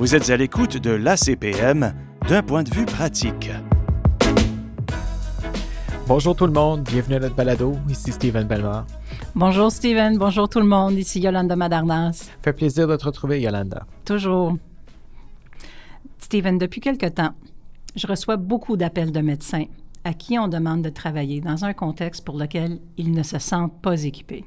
Vous êtes à l'écoute de l'ACPM d'un point de vue pratique. Bonjour tout le monde, bienvenue à notre balado. Ici Steven Belmar. Bonjour Steven, bonjour tout le monde. Ici Yolanda Madarnas. Fait plaisir de te retrouver, Yolanda. Toujours. Steven, depuis quelque temps, je reçois beaucoup d'appels de médecins à qui on demande de travailler dans un contexte pour lequel ils ne se sentent pas équipés.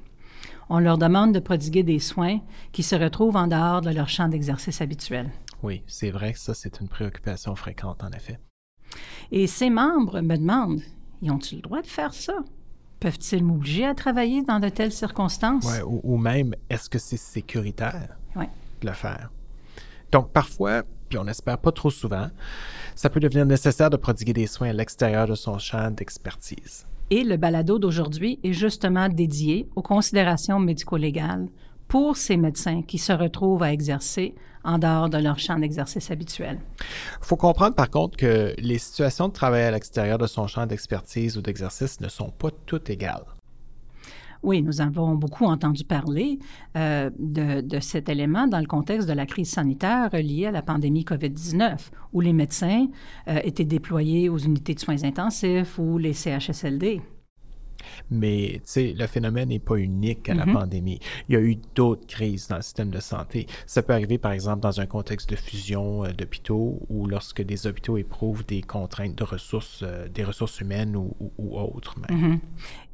On leur demande de prodiguer des soins qui se retrouvent en dehors de leur champ d'exercice habituel. Oui, c'est vrai que ça, c'est une préoccupation fréquente, en effet. Et ces membres me demandent, y ont-ils le droit de faire ça? Peuvent-ils m'obliger à travailler dans de telles circonstances? Ouais, ou, ou même, est-ce que c'est sécuritaire Ouais. de le faire? Donc, parfois, puis on espère pas trop souvent, ça peut devenir nécessaire de prodiguer des soins à l'extérieur de son champ d'expertise. Et le balado d'aujourd'hui est justement dédié aux considérations médico-légales pour ces médecins qui se retrouvent à exercer en dehors de leur champ d'exercice habituel. Il faut comprendre par contre que les situations de travail à l'extérieur de son champ d'expertise ou d'exercice ne sont pas toutes égales. Oui, nous avons beaucoup entendu parler euh, de, de, cet élément dans le contexte de la crise sanitaire liée à la pandémie COVID-19, où les médecins euh, étaient déployés aux unités de soins intensifs ou les CHSLD. Mais le phénomène n'est pas unique à la Mhm. pandémie. Il y a eu d'autres crises dans le système de santé. Ça peut arriver, par exemple, dans un contexte de fusion euh, d'hôpitaux ou lorsque des hôpitaux éprouvent des contraintes de ressources, euh, des ressources humaines ou, ou- ou autres. même. Mhm.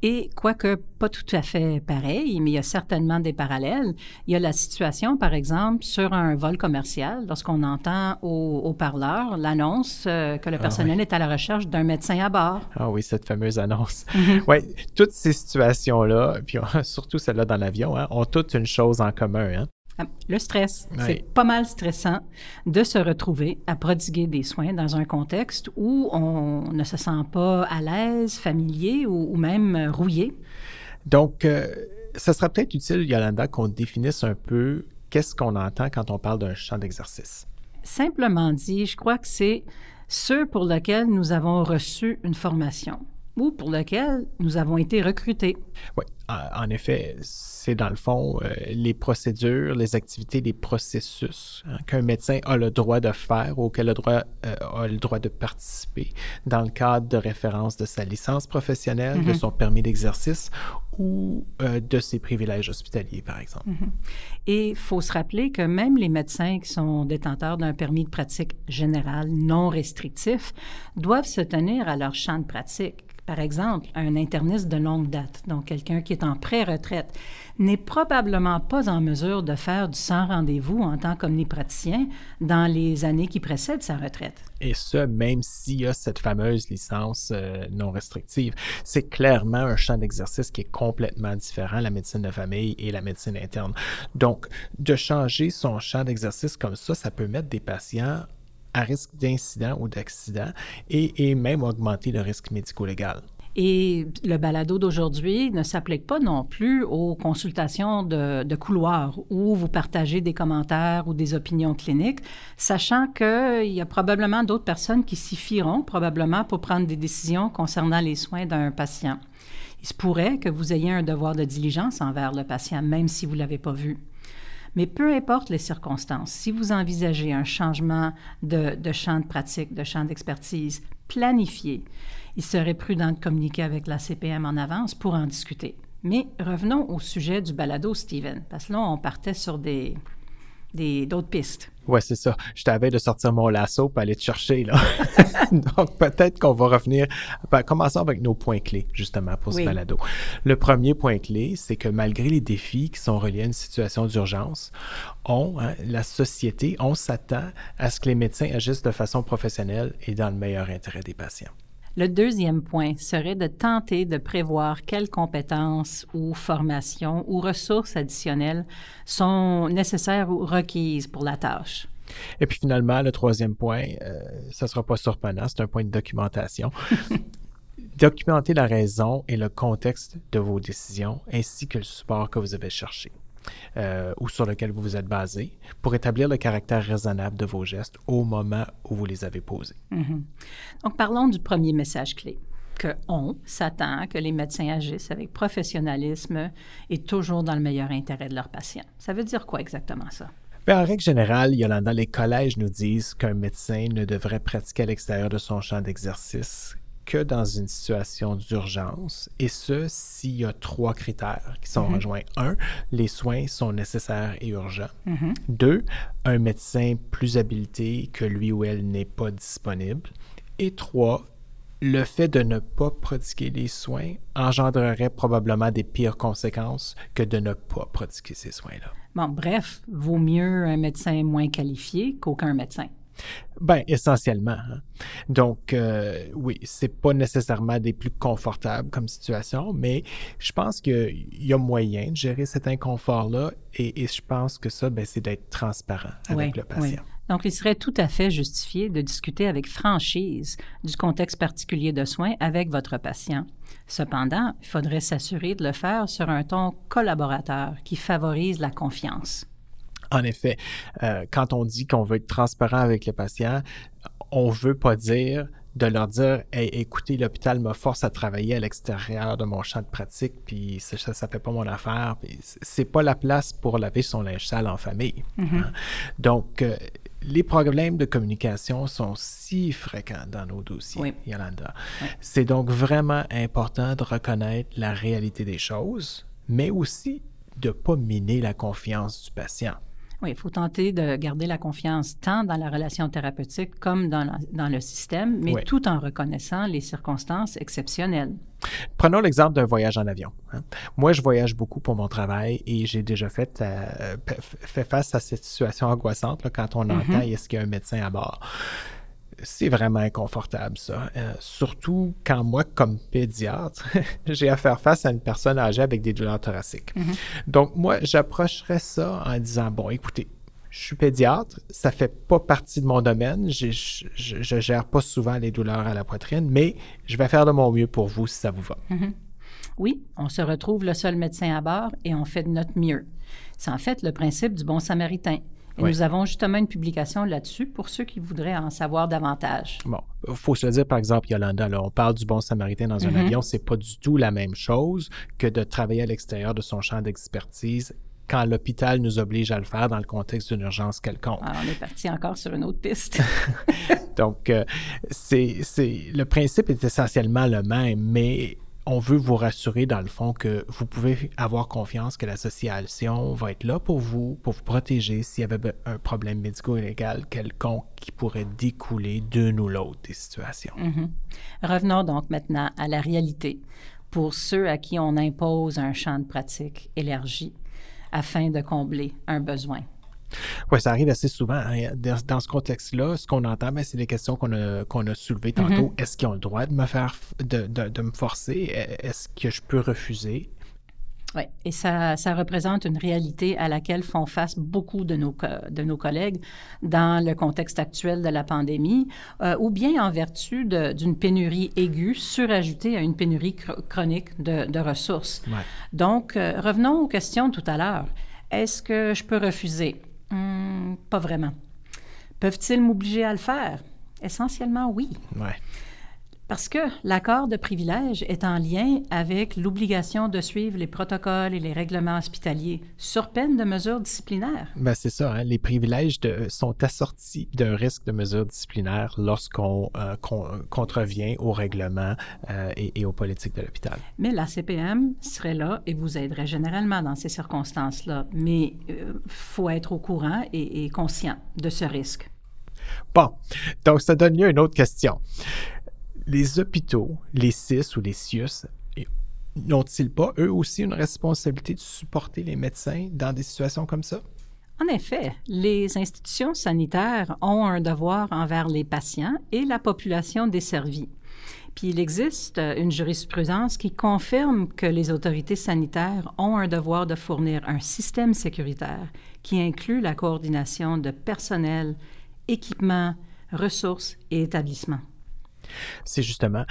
Et quoique pas tout à fait pareil, mais il y a certainement des parallèles. Il y a la situation, par exemple, sur un vol commercial, lorsqu'on entend au, au parleur l'annonce euh, que le Ah personnel est à la recherche d'un médecin à bord. Ah oui, cette fameuse annonce. Mhm. Oui, toutes ces situations-là, puis surtout celle-là dans l'avion, hein, ont toutes une chose en commun. hein. Ah, Le stress, c'est pas mal stressant de se retrouver à prodiguer des soins dans un contexte où on ne se sent pas à l'aise, familier ou, ou même euh, rouillé. Donc, euh, ça sera peut-être utile, Yolanda, qu'on définisse un peu qu'est-ce qu'on entend quand on parle d'un champ d'exercice. Simplement dit, je crois que c'est ceux pour lesquels nous avons reçu une formation ou pour lesquels nous avons été recrutés. Oui, en effet, c'est dans le fond euh, les procédures, les activités, les processus hein, qu'un médecin a le droit de faire ou qu'elle a, le droit, euh, a le droit de participer dans le cadre de référence de sa licence professionnelle, de Mhm. son permis d'exercice ou euh, de ses privilèges hospitaliers, par exemple. Et il faut se rappeler que même les médecins qui sont détenteurs d'un permis de pratique général non restrictif doivent se tenir à leur champ de pratique. Par exemple, un interniste de longue date, donc quelqu'un qui est en pré-retraite, n'est probablement pas en mesure de faire du sans rendez-vous en tant qu'omnipraticien dans les années qui précèdent sa retraite. Et ce, même s'il y a cette fameuse licence euh, non restrictive. C'est clairement un champ d'exercice qui est complètement différent, la médecine de famille et la médecine interne. Donc, de changer son champ d'exercice comme ça, ça peut mettre des patients à risque d'incident ou d'accident et, même augmenter le risque médico-légal. Et le balado d'aujourd'hui ne s'applique pas non plus aux consultations de, de couloir où vous partagez des commentaires ou des opinions cliniques, sachant qu'il y a probablement d'autres personnes qui s'y fieront, probablement pour prendre des décisions concernant les soins d'un patient. Il se pourrait que vous ayez un devoir de diligence envers le patient, même si vous ne l'avez pas vu. Mais peu importe les circonstances, si vous envisagez un changement de, champ de pratique, de champ d'expertise planifié, il serait prudent de communiquer avec la CPM en avance pour en discuter. Mais revenons au sujet du balado, Steven, parce que là, on partait sur des- d'autres pistes. Ouais, c'est ça. Je t'avais de sortir mon lasso pour aller te chercher, là. Donc, peut-être qu'on va revenir. Ben, commençons avec nos points clés, justement, pour ce balado. Le premier point clé, c'est que malgré les défis qui sont reliés à une situation d'urgence, on, hein, la société, on s'attend à ce que les médecins agissent de façon professionnelle et dans le meilleur intérêt des patients. Le deuxième point serait de tenter de prévoir quelles compétences ou formations ou ressources additionnelles sont nécessaires ou requises pour la tâche. Et puis finalement, le troisième point, euh, ça ne sera pas surprenant, c'est un point de documentation. Documenter la raison et le contexte de vos décisions ainsi que le support que vous avez cherché euh, ou sur lequel vous vous êtes basé pour établir le caractère raisonnable de vos gestes au moment où vous les avez posés. Mhm. Donc, parlons du premier message clé que on s'attend que les médecins agissent avec professionnalisme et toujours dans le meilleur intérêt de leurs patients. Ça veut dire quoi exactement ça? Bien, en règle générale, Yolanda, les collèges nous disent qu'un médecin ne devrait pratiquer à l'extérieur de son champ d'exercice que dans une situation d'urgence, et ce, s'il y a trois critères qui sont Mhm. rejoints. Un, les soins sont nécessaires et urgents. Mhm. Deux, un médecin plus habilité que lui ou elle n'est pas disponible. Et trois, le fait de ne pas prodiguer les soins engendrerait probablement des pires conséquences que de ne pas prodiguer ces soins-là. Bon, bref, vaut mieux un médecin moins qualifié qu'aucun médecin. Ben, essentiellement. hein. Donc, euh, oui, c'est pas nécessairement des plus confortables comme situation, mais je pense qu'il y a moyen de gérer cet inconfort-là et, et je pense que ça, ben, c'est d'être transparent avec Oui, le patient. oui. Donc, il serait tout à fait justifié de discuter avec franchise du contexte particulier de soins avec votre patient. Cependant, il faudrait s'assurer de le faire sur un ton collaborateur qui favorise la confiance. En effet, euh, quand on dit qu'on veut être transparent avec le patient, on veut pas dire de leur dire Hey, écoutez, l'hôpital me force à travailler à l'extérieur de mon champ de pratique, puis ça, ça, ça fait pas mon affaire, c'est pas la place pour laver son linge sale en famille. hein. Donc, euh, les problèmes de communication sont si fréquents dans nos dossiers, Oui. Yolanda. Oui. C'est donc vraiment important de reconnaître la réalité des choses, mais aussi de ne pas miner la confiance du patient. Oui, il faut tenter de garder la confiance tant dans la relation thérapeutique comme dans, la- dans le système, mais Oui. tout en reconnaissant les circonstances exceptionnelles. Prenons l'exemple d'un voyage en avion. hein. Moi, je voyage beaucoup pour mon travail et j'ai déjà fait, euh, fait face à cette situation angoissante là, quand on Mhm. entend est-ce qu'il y a un médecin à bord? C'est vraiment inconfortable, ça. Euh, surtout quand moi, comme pédiatre, j'ai à faire face à une personne âgée avec des douleurs thoraciques. Mhm. Donc, moi, j'approcherais ça en disant, bon, écoutez, je suis pédiatre, ça fait pas partie de mon domaine, je, je, je gère pas souvent les douleurs à la poitrine, mais je vais faire de mon mieux pour vous si ça vous va. Oui, on se retrouve le seul médecin à bord et on fait de notre mieux. C'est en fait le principe du bon samaritain. Et Oui. nous avons justement une publication là-dessus pour ceux qui voudraient en savoir davantage. Bon, faut se le dire, par exemple, Yolanda, là, on parle du bon samaritain dans un Mhm. avion, c'est pas du tout la même chose que de travailler à l'extérieur de son champ d'expertise quand l'hôpital nous oblige à le faire dans le contexte d'une urgence quelconque. Alors, on est parti encore sur une autre piste. Donc, euh, c'est, le principe est essentiellement le même, mais on veut vous rassurer, dans le fond, que vous pouvez avoir confiance que l'association va être là pour vous, pour vous protéger s'il y avait un problème médico-légal quelconque qui pourrait découler d'une ou l'autre des situations. Mhm. Revenons donc maintenant à la réalité pour ceux à qui on impose un champ de pratique élargi afin de combler un besoin. Oui, ça arrive assez souvent. hein. Dans, dans ce contexte-là, ce qu'on entend, ben, c'est les questions qu'on a, qu'on a soulevées tantôt. Est-ce qu'ils ont le droit de me faire, de, de- de me forcer? Est-ce que je peux refuser? Oui, et ça, ça représente une réalité à laquelle font face beaucoup de nos, co- de nos collègues dans le contexte actuel de la pandémie, euh, ou bien en vertu d'une pénurie aiguë surajoutée à une pénurie chro- chronique de, de ressources. Ouais. Donc, euh, revenons aux questions tout à l'heure. Est-ce que je peux refuser? Hmm, pas vraiment. Peuvent-ils m'obliger à le faire? Essentiellement, oui. Ouais. Parce que l'accord de privilège est en lien avec l'obligation de suivre les protocoles et les règlements hospitaliers sur peine de mesures disciplinaires. Ben, c'est ça. hein. Les privilèges de- sont assortis d'un risque de mesures disciplinaires lorsqu'on euh, con- contrevient aux règlements euh, et, et aux politiques de l'hôpital. Mais la CPM serait là et vous aiderait généralement dans ces circonstances-là. Mais il faut être au courant et, et conscient de ce risque. Bon, donc ça donne lieu à une autre question. Les hôpitaux, les CIS ou les CIUS, n'ont-ils pas, eux aussi, une responsabilité de supporter les médecins dans des situations comme ça? En effet, les institutions sanitaires ont un devoir envers les patients et la population desservie. Puis il existe une jurisprudence qui confirme que les autorités sanitaires ont un devoir de fournir un système sécuritaire qui inclut la coordination de personnel, équipements, ressources et établissements. C'est justement,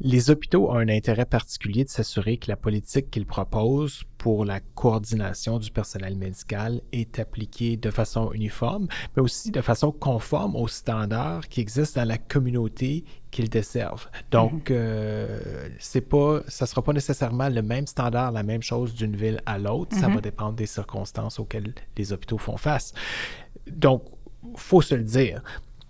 les hôpitaux ont un intérêt particulier de s'assurer que la politique qu'ils proposent pour la coordination du personnel médical est appliquée de façon uniforme, mais aussi de façon conforme aux standards qui existent dans la communauté qu'ils desservent. Donc, euh, c'est pas, ça sera pas nécessairement le même standard, la même chose d'une ville à l'autre. Ça va dépendre des circonstances auxquelles les hôpitaux font face. donc, faut se le dire.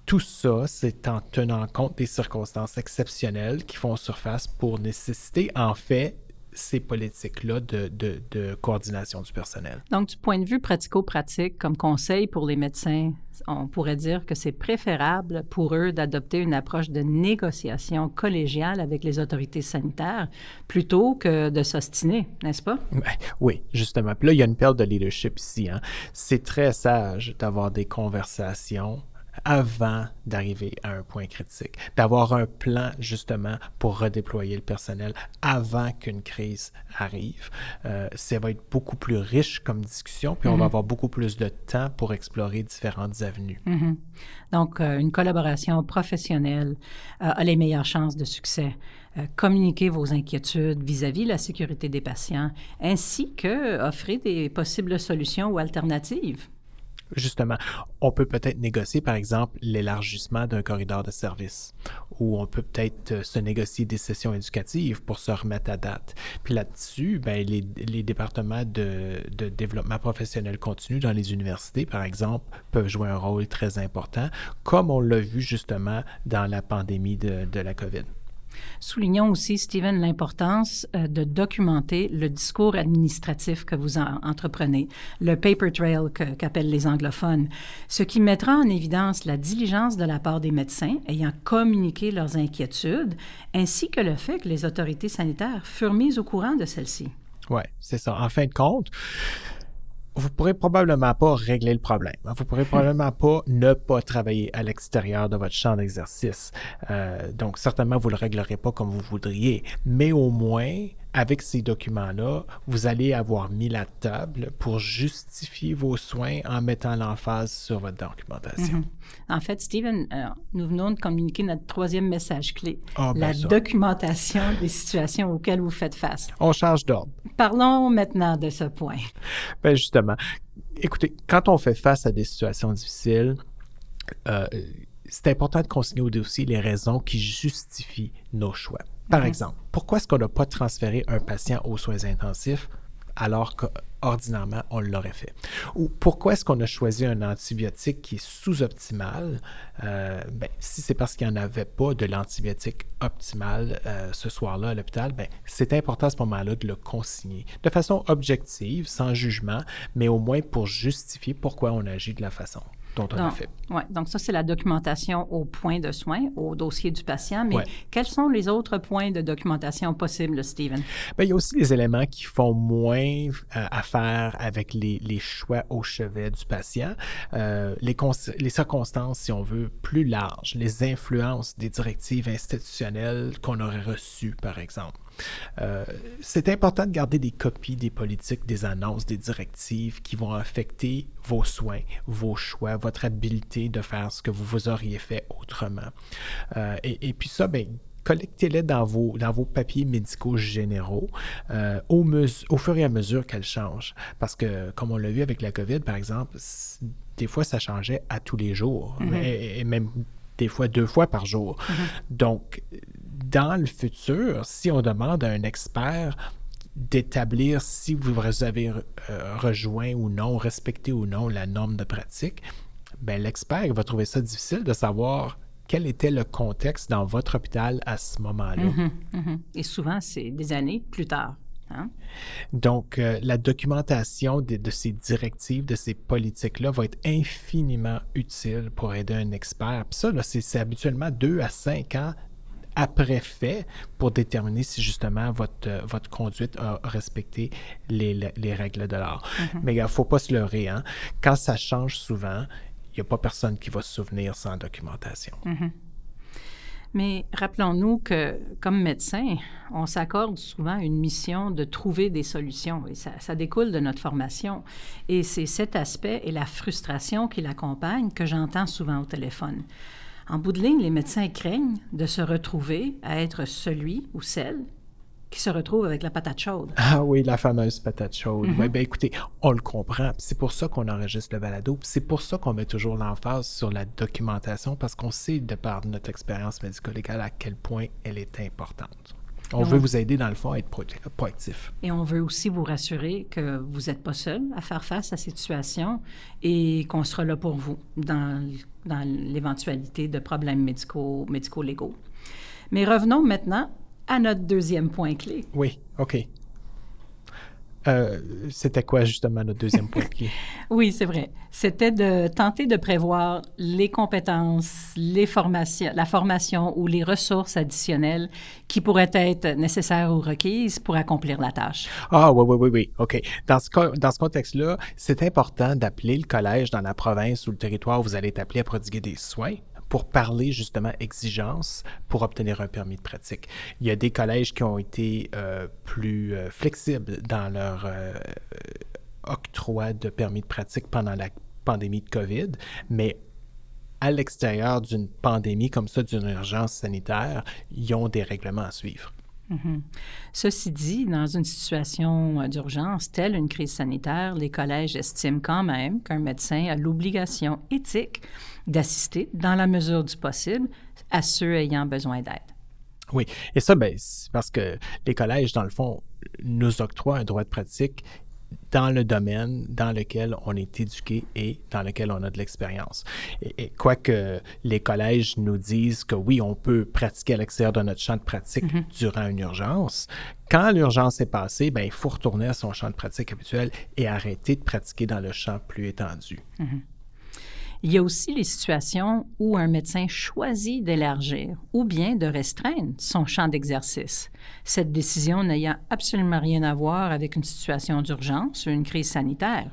Tout ça, c'est en tenant compte des circonstances exceptionnelles qui font surface pour nécessiter, en fait, ces politiques-là de, de, de, coordination du personnel. Donc, du point de vue pratico-pratique, comme conseil pour les médecins, on pourrait dire que c'est préférable pour eux d'adopter une approche de négociation collégiale avec les autorités sanitaires plutôt que de s'ostiner, n'est-ce pas? Oui, justement. Puis là, il y a une perte de leadership ici. Hein. C'est très sage d'avoir des conversations avant d'arriver à un point critique, d'avoir un plan justement pour redéployer le personnel avant qu'une crise arrive. Euh, ça va être beaucoup plus riche comme discussion, puis on va mhm. avoir beaucoup plus de temps pour explorer différentes avenues. Mhm. Donc, euh, une collaboration professionnelle euh, a les meilleures chances de succès. communiquer vos inquiétudes vis-à-vis de la sécurité des patients, ainsi que offrir des possibles solutions ou alternatives justement, on peut peut-être négocier, par exemple, l'élargissement d'un corridor de service, ou on peut peut-être euh, se négocier des sessions éducatives pour se remettre à date. Puis là-dessus, ben, les, départements de, développement professionnel continu dans les universités, par exemple, peuvent jouer un rôle très important, comme on l'a vu justement dans la pandémie de la COVID. Soulignons aussi, Stephen, l'importance euh, de documenter le discours administratif que vous entreprenez, le paper trail qu'appellent les anglophones, ce qui mettra en évidence la diligence de la part des médecins ayant communiqué leurs inquiétudes, ainsi que le fait que les autorités sanitaires furent mises au courant de celles-ci. Oui, c'est ça. En fin de compte, vous pourrez probablement pas régler le problème. Vous pourrez probablement pas ne pas travailler à l'extérieur de votre champ d'exercice. Euh, donc, certainement, vous le réglerez pas comme vous voudriez, mais au moins, avec ces documents-là, vous allez avoir mis la table pour justifier vos soins en mettant l'emphase sur votre documentation. Mhm. En fait, Stephen, euh, nous venons de communiquer notre troisième message clé, ah, ben la documentation des situations auxquelles vous faites face. On change d'ordre. Parlons maintenant de ce point. Ben justement, écoutez, quand on fait face à des situations difficiles, euh, c'est important de consigner au dossier les raisons qui justifient nos choix. Par mhm. exemple, pourquoi est-ce qu'on n'a pas transféré un patient aux soins intensifs alors qu'ordinairement, on l'aurait fait? Ou pourquoi est-ce qu'on a choisi un antibiotique qui est sous-optimal? Euh, ben, si c'est parce qu'il n'y en avait pas de l'antibiotique optimal euh, ce soir-là à l'hôpital, ben, c'est important à ce moment-là de le consigner de façon objective, sans jugement, mais au moins pour justifier pourquoi on agit de la façon dont on a fait. Oui, donc ça, c'est la documentation au point de soin, au dossier du patient. Mais quels sont les autres points de documentation possibles, Stephen? Bien, il y a aussi des éléments qui font moins euh, affaire avec les, les, choix au chevet du patient. Euh, les, les circonstances, si on veut, plus larges, les influences des directives institutionnelles qu'on aurait reçues, par exemple. Euh, c'est important de garder des copies des politiques, des annonces, des directives qui vont affecter vos soins, vos choix, votre habileté de faire ce que vous vous auriez fait autrement. Euh, et, puis ça, ben, collectez-les dans vos, dans vos papiers médicaux généraux euh, au, au, fur et à mesure qu'elles changent. Parce que, comme on l'a vu avec la COVID, par exemple, des fois, ça changeait à tous les jours, mm-hmm. et, même des fois deux fois par jour. Mm-hmm. Donc, dans le futur, si on demande à un expert d'établir si vous avez euh, rejoint ou non, respecté ou non la norme de pratique, ben, l'expert va trouver ça difficile de savoir quel était le contexte dans votre hôpital à ce moment-là. Mm-hmm, mm-hmm. Et souvent, c'est des années plus tard. Hein? Donc, euh, la documentation de, de, ces directives, de ces politiques-là va être infiniment utile pour aider un expert. Puis ça, c'est habituellement deux à cinq ans après fait pour déterminer si justement votre, euh, votre conduite a respecté les, les règles de l'art. Mm-hmm. Mais il ne faut pas se leurrer. Hein? Quand ça change souvent, il n'y a pas personne qui va se souvenir sans documentation. Mm-hmm. Mais rappelons-nous que, comme médecin, on s'accorde souvent une mission de trouver des solutions et ça, ça découle de notre formation. Et c'est cet aspect et la frustration qui l'accompagnent que j'entends souvent au téléphone. En bout de ligne, les médecins craignent de se retrouver à être celui ou celle qui se retrouve avec la patate chaude. Ah oui, la fameuse patate chaude. Mm ben, écoutez, on le comprend. C'est pour ça qu'on enregistre le balado. C'est pour ça qu'on met toujours l'emphase sur la documentation parce qu'on sait, de par notre expérience médico-légale, à quel point elle est importante. On veut vous aider, dans le fond, à être proactif. Et on veut aussi vous rassurer que vous n'êtes pas seul à faire face à cette situation et qu'on sera là pour vous dans, dans l'éventualité de problèmes médicaux, médico-légaux. Mais revenons maintenant à notre deuxième point clé. Oui, OK. Euh, c'était quoi justement notre deuxième point oui, c'est vrai. C'était de tenter de prévoir les compétences, les formations, la formation ou les ressources additionnelles qui pourraient être nécessaires ou requises pour accomplir la tâche. Ah oui, oui, oui, oui. OK. Dans ce, dans ce contexte-là, c'est important d'appeler le collège dans la province ou le territoire où vous allez être appelé à prodiguer des soins pour parler justement exigence pour obtenir un permis de pratique. Il y a des collèges qui ont été euh, plus euh, flexibles dans leur euh, octroi de permis de pratique pendant la pandémie de COVID, mais à l'extérieur d'une pandémie comme ça, d'une urgence sanitaire, ils ont des règlements à suivre. Ceci dit, dans une situation d'urgence telle une crise sanitaire, les collèges estiment quand même qu'un médecin a l'obligation éthique d'assister, dans la mesure du possible, à ceux ayant besoin d'aide. Oui, et ça, ben, c'est parce que les collèges, dans le fond, nous octroient un droit de pratique dans le domaine dans lequel on est éduqué et dans lequel on a de l'expérience. Et, quoique les collèges nous disent que oui, on peut pratiquer à l'extérieur de notre champ de pratique mm-hmm. durant une urgence, quand l'urgence est passée, ben, il faut retourner à son champ de pratique habituel et arrêter de pratiquer dans le champ plus étendu. Mm-hmm. Il y a aussi les situations où un médecin choisit d'élargir ou bien de restreindre son champ d'exercice, cette décision n'ayant absolument rien à voir avec une situation d'urgence ou une crise sanitaire.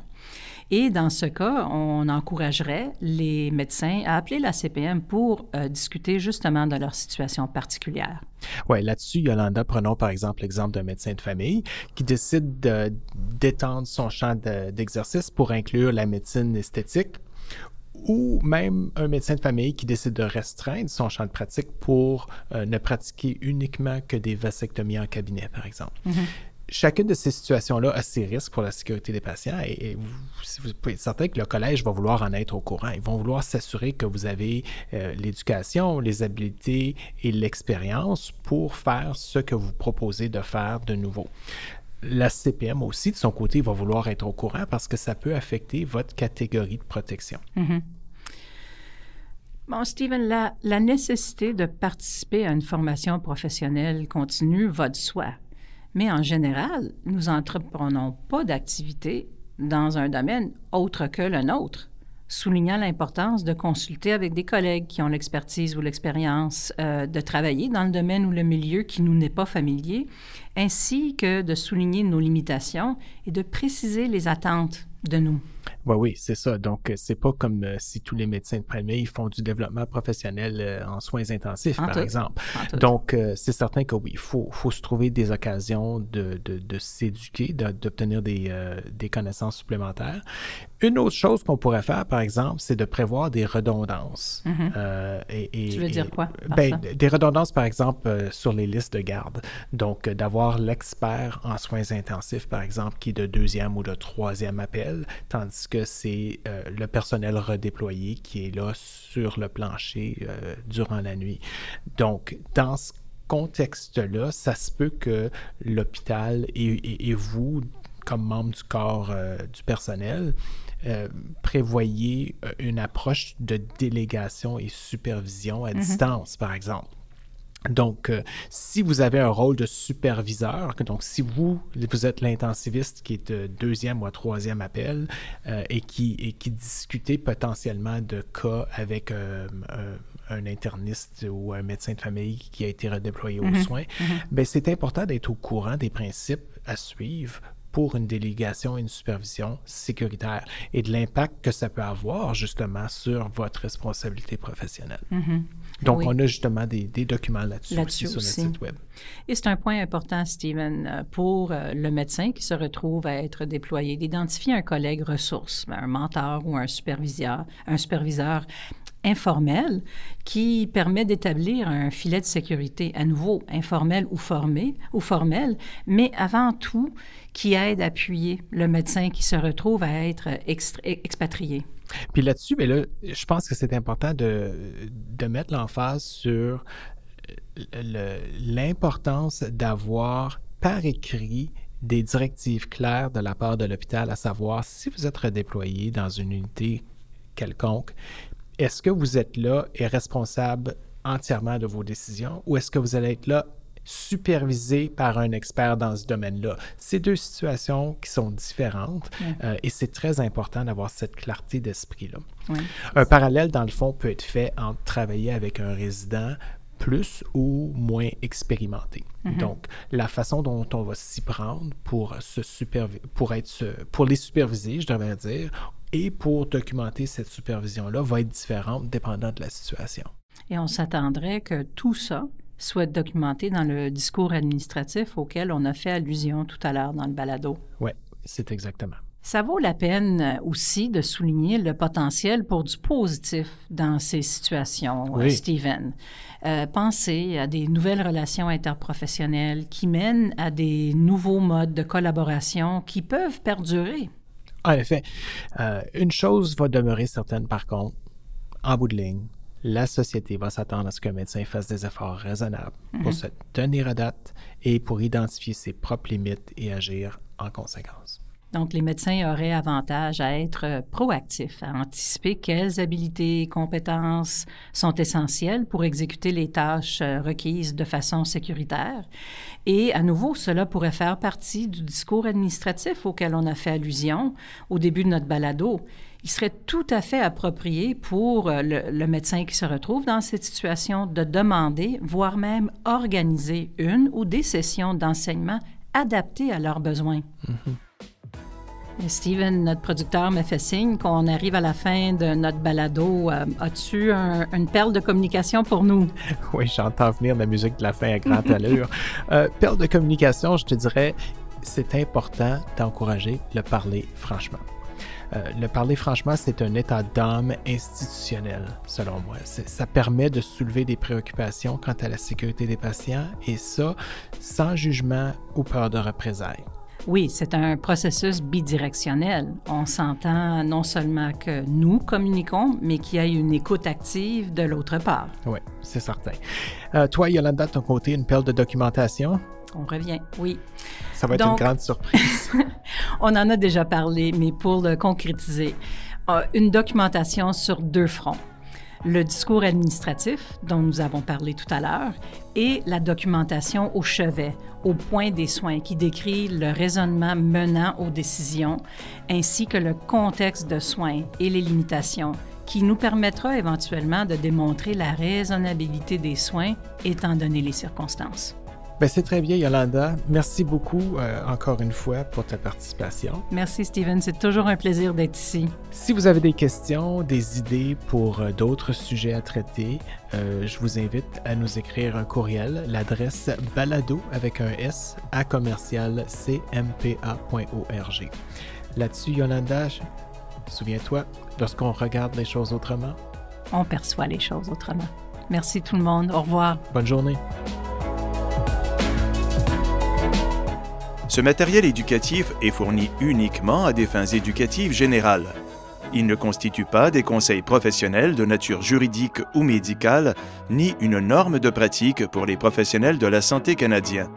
Et dans ce cas, on encouragerait les médecins à appeler la CPM pour euh, discuter justement de leur situation particulière. Oui, là-dessus, Yolanda, prenons par exemple l'exemple d'un médecin de famille qui décide d'étendre son champ d'exercice pour inclure la médecine esthétique ou même un médecin de famille qui décide de restreindre son champ de pratique pour euh, ne pratiquer uniquement que des vasectomies en cabinet, par exemple. Mm-hmm. Chacune de ces situations-là a ses risques pour la sécurité des patients et, vous, pouvez être certain que le collège va vouloir en être au courant. Ils vont vouloir s'assurer que vous avez euh, l'éducation, les habiletés et l'expérience pour faire ce que vous proposez de faire de nouveau la CPM aussi, de son côté, va vouloir être au courant parce que ça peut affecter votre catégorie de protection. Mm-hmm. Bon, Stephen, la, nécessité de participer à une formation professionnelle continue va de soi. Mais en général, nous n'entreprenons pas d'activité dans un domaine autre que le nôtre soulignant l'importance de consulter avec des collègues qui ont l'expertise ou l'expérience euh, de travailler dans le domaine ou le milieu qui nous n'est pas familier, ainsi que de souligner nos limitations et de préciser les attentes de nous. Oui, oui, c'est ça. Donc, euh, c'est pas comme euh, si tous les médecins de famille font du développement professionnel euh, en soins intensifs, par exemple. Donc, c'est certain que oui, il faut, faut, se trouver des occasions de, de, de s'éduquer, d'obtenir des, des, connaissances supplémentaires. Une autre chose qu'on pourrait faire, par exemple, c'est de prévoir des redondances. Et, tu veux dire quoi? Ben, des redondances, par exemple, sur les listes de garde. Donc, d'avoir l'expert en soins intensifs, par exemple, qui est de deuxième ou de troisième appel, tandis que c'est euh, le personnel redéployé qui est là sur le plancher euh, durant la nuit. Donc, dans ce contexte-là, ça se peut que l'hôpital et, vous, comme membre du corps euh, du personnel, prévoyez une approche de délégation et supervision à mm-hmm. distance, par exemple. Donc, euh, si vous avez un rôle de superviseur, donc si vous, vous êtes l'intensiviste qui est de deuxième ou troisième appel euh, et, qui, et qui discutez potentiellement de cas avec euh, un, interniste ou un médecin de famille qui a été redéployé aux mm-hmm. soins, mm-hmm. ben, c'est important d'être au courant des principes à suivre pour une délégation et une supervision sécuritaire et de l'impact que ça peut avoir justement sur votre responsabilité professionnelle. Mm-hmm. Donc, on a justement des, documents là-dessus aussi sur notre site Web. Et c'est un point important, Stephen, euh, pour euh, le médecin qui se retrouve à être déployé, d'identifier un collègue ressource, un mentor ou un superviseur, un superviseur informel qui permet d'établir un filet de sécurité à nouveau informel ou formé ou formel, mais avant tout qui aide à appuyer le médecin qui se retrouve à être expatrié. Puis là-dessus, mais là, je pense que c'est important de, de mettre l'emphase sur l'importance d'avoir par écrit des directives claires de la part de l'hôpital, à savoir si vous êtes redéployé dans une unité quelconque, est-ce que vous êtes là et responsable entièrement de vos décisions ou est-ce que vous allez être là supervisé par un expert dans ce domaine-là? C'est deux situations qui sont différentes euh, et c'est très important d'avoir cette clarté d'esprit-là. Un parallèle, dans le fond, peut être fait entre travailler avec un résident plus ou moins expérimenté. Mm-hmm. Donc, la façon dont on va s'y prendre pour, se pour, être, pour les superviser, je devrais dire, et pour documenter cette supervision-là va être différente dépendant de la situation. Et on s'attendrait que tout ça soit documenté dans le discours administratif auquel on a fait allusion tout à l'heure dans le balado. Oui, c'est exactement. Ça vaut la peine aussi de souligner le potentiel pour du positif dans ces situations, euh, Stephen. Euh, pensez à des nouvelles relations interprofessionnelles qui mènent à des nouveaux modes de collaboration qui peuvent perdurer. En effet, euh, une chose va demeurer certaine par contre, en bout de ligne, la société va s'attendre à ce qu'un médecin fasse des efforts raisonnables pour mhm. se tenir à date et pour identifier ses propres limites et agir en conséquence. Donc, les médecins auraient avantage à être proactifs, à anticiper quelles habilités et compétences sont essentielles pour exécuter les tâches euh, requises de façon sécuritaire. Et à nouveau, cela pourrait faire partie du discours administratif auquel on a fait allusion au début de notre balado. Il serait tout à fait approprié pour euh, le, médecin qui se retrouve dans cette situation de demander, voire même organiser une ou des sessions d'enseignement adaptées à leurs besoins. Mm-hmm. Steven, notre producteur, me fait signe qu'on arrive à la fin de notre balado. Euh, as-tu une perle de communication pour nous? Oui, j'entends venir la musique de la fin à grande allure. euh, perle de communication, je te dirais, c'est important d'encourager le parler franchement. Euh, le parler franchement, c'est un état d'âme institutionnel, selon moi. Ça permet de soulever des préoccupations quant à la sécurité des patients et ça, sans jugement ou peur de représailles. Oui, c'est un processus bidirectionnel. On s'entend non seulement que nous communiquons, mais qu'il y ait une écoute active de l'autre part. Oui, c'est certain. Euh, toi, Yolanda, de ton côté, une perle de documentation? On revient, oui. Ça va être une grande surprise. on en a déjà parlé, mais pour le concrétiser, euh, une documentation sur deux fronts le discours administratif dont nous avons parlé tout à l'heure et la documentation au chevet, au point des soins, qui décrit le raisonnement menant aux décisions, ainsi que le contexte de soins et les limitations, qui nous permettra éventuellement de démontrer la raisonnabilité des soins étant donné les circonstances. Ben, c'est très bien, Yolanda. Merci beaucoup euh, encore une fois pour ta participation. Merci, Steven. C'est toujours un plaisir d'être ici. Si vous avez des questions, des idées pour euh, d'autres sujets à traiter, euh, je vous invite à nous écrire un courriel. L'adresse balado avec un S à commercial cmpa.org. Là-dessus, Yolanda, souviens-toi, lorsqu'on regarde les choses autrement, on perçoit les choses autrement. Merci tout le monde. Au revoir. Bonne journée. Ce matériel éducatif est fourni uniquement à des fins éducatives générales. Il ne constitue pas des conseils professionnels de nature juridique ou médicale, ni une norme de pratique pour les professionnels de la santé canadiens.